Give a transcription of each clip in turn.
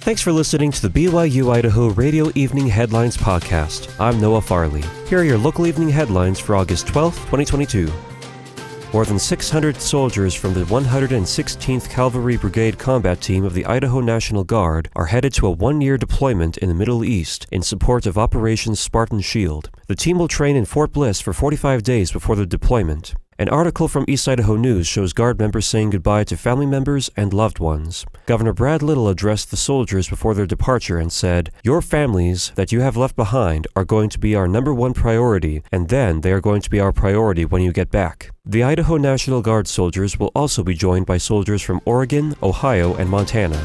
Thanks for listening to the BYU Idaho Radio Evening Headlines Podcast. I'm Noah Farley. Here are your local evening headlines for August 12th, 2022. More than 600 soldiers from the 116th Cavalry Brigade Combat Team of the Idaho National Guard are headed to a one year deployment in the Middle East in support of Operation Spartan Shield. The team will train in Fort Bliss for 45 days before the deployment. An article from East Idaho News shows Guard members saying goodbye to family members and loved ones. Governor Brad Little addressed the soldiers before their departure and said, Your families that you have left behind are going to be our number one priority, and then they are going to be our priority when you get back. The Idaho National Guard soldiers will also be joined by soldiers from Oregon, Ohio, and Montana.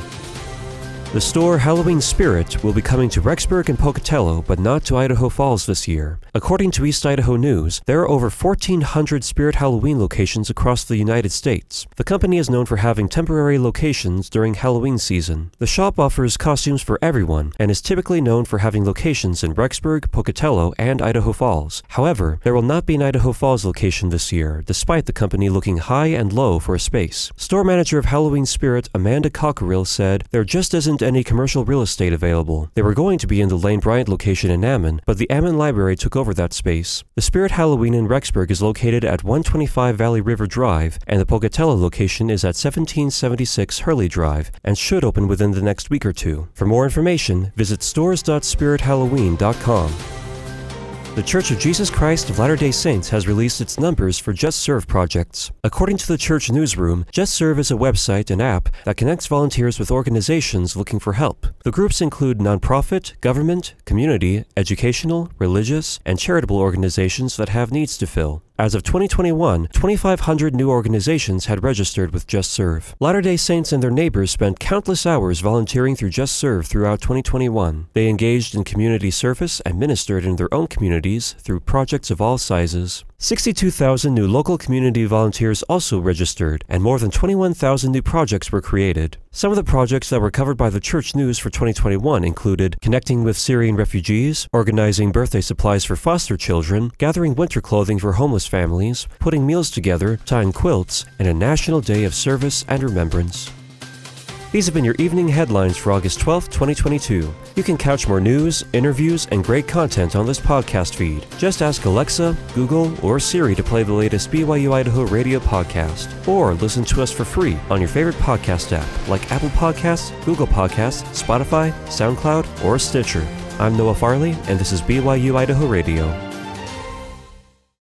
The store Halloween Spirit will be coming to Rexburg and Pocatello, but not to Idaho Falls this year. According to East Idaho News, there are over 1,400 Spirit Halloween locations across the United States. The company is known for having temporary locations during Halloween season. The shop offers costumes for everyone and is typically known for having locations in Rexburg, Pocatello, and Idaho Falls. However, there will not be an Idaho Falls location this year, despite the company looking high and low for a space. Store manager of Halloween Spirit, Amanda Cockerill, said, There just isn't any commercial real estate available. They were going to be in the Lane Bryant location in Ammon, but the Ammon Library took over that space. The Spirit Halloween in Rexburg is located at 125 Valley River Drive, and the Pocatello location is at 1776 Hurley Drive and should open within the next week or two. For more information, visit stores.spirithalloween.com. The Church of Jesus Christ of Latter day Saints has released its numbers for Just Serve projects. According to the church newsroom, Just Serve is a website and app that connects volunteers with organizations looking for help. The groups include nonprofit, government, community, educational, religious, and charitable organizations that have needs to fill. As of 2021, 2,500 new organizations had registered with Just Serve. Latter day Saints and their neighbors spent countless hours volunteering through Just Serve throughout 2021. They engaged in community service and ministered in their own communities through projects of all sizes. 62,000 new local community volunteers also registered, and more than 21,000 new projects were created. Some of the projects that were covered by the church news for 2021 included connecting with Syrian refugees, organizing birthday supplies for foster children, gathering winter clothing for homeless families, putting meals together, tying quilts, and a national day of service and remembrance. These have been your evening headlines for August 12th, 2022. You can catch more news, interviews, and great content on this podcast feed. Just ask Alexa, Google, or Siri to play the latest BYU Idaho radio podcast, or listen to us for free on your favorite podcast app like Apple Podcasts, Google Podcasts, Spotify, SoundCloud, or Stitcher. I'm Noah Farley, and this is BYU Idaho Radio.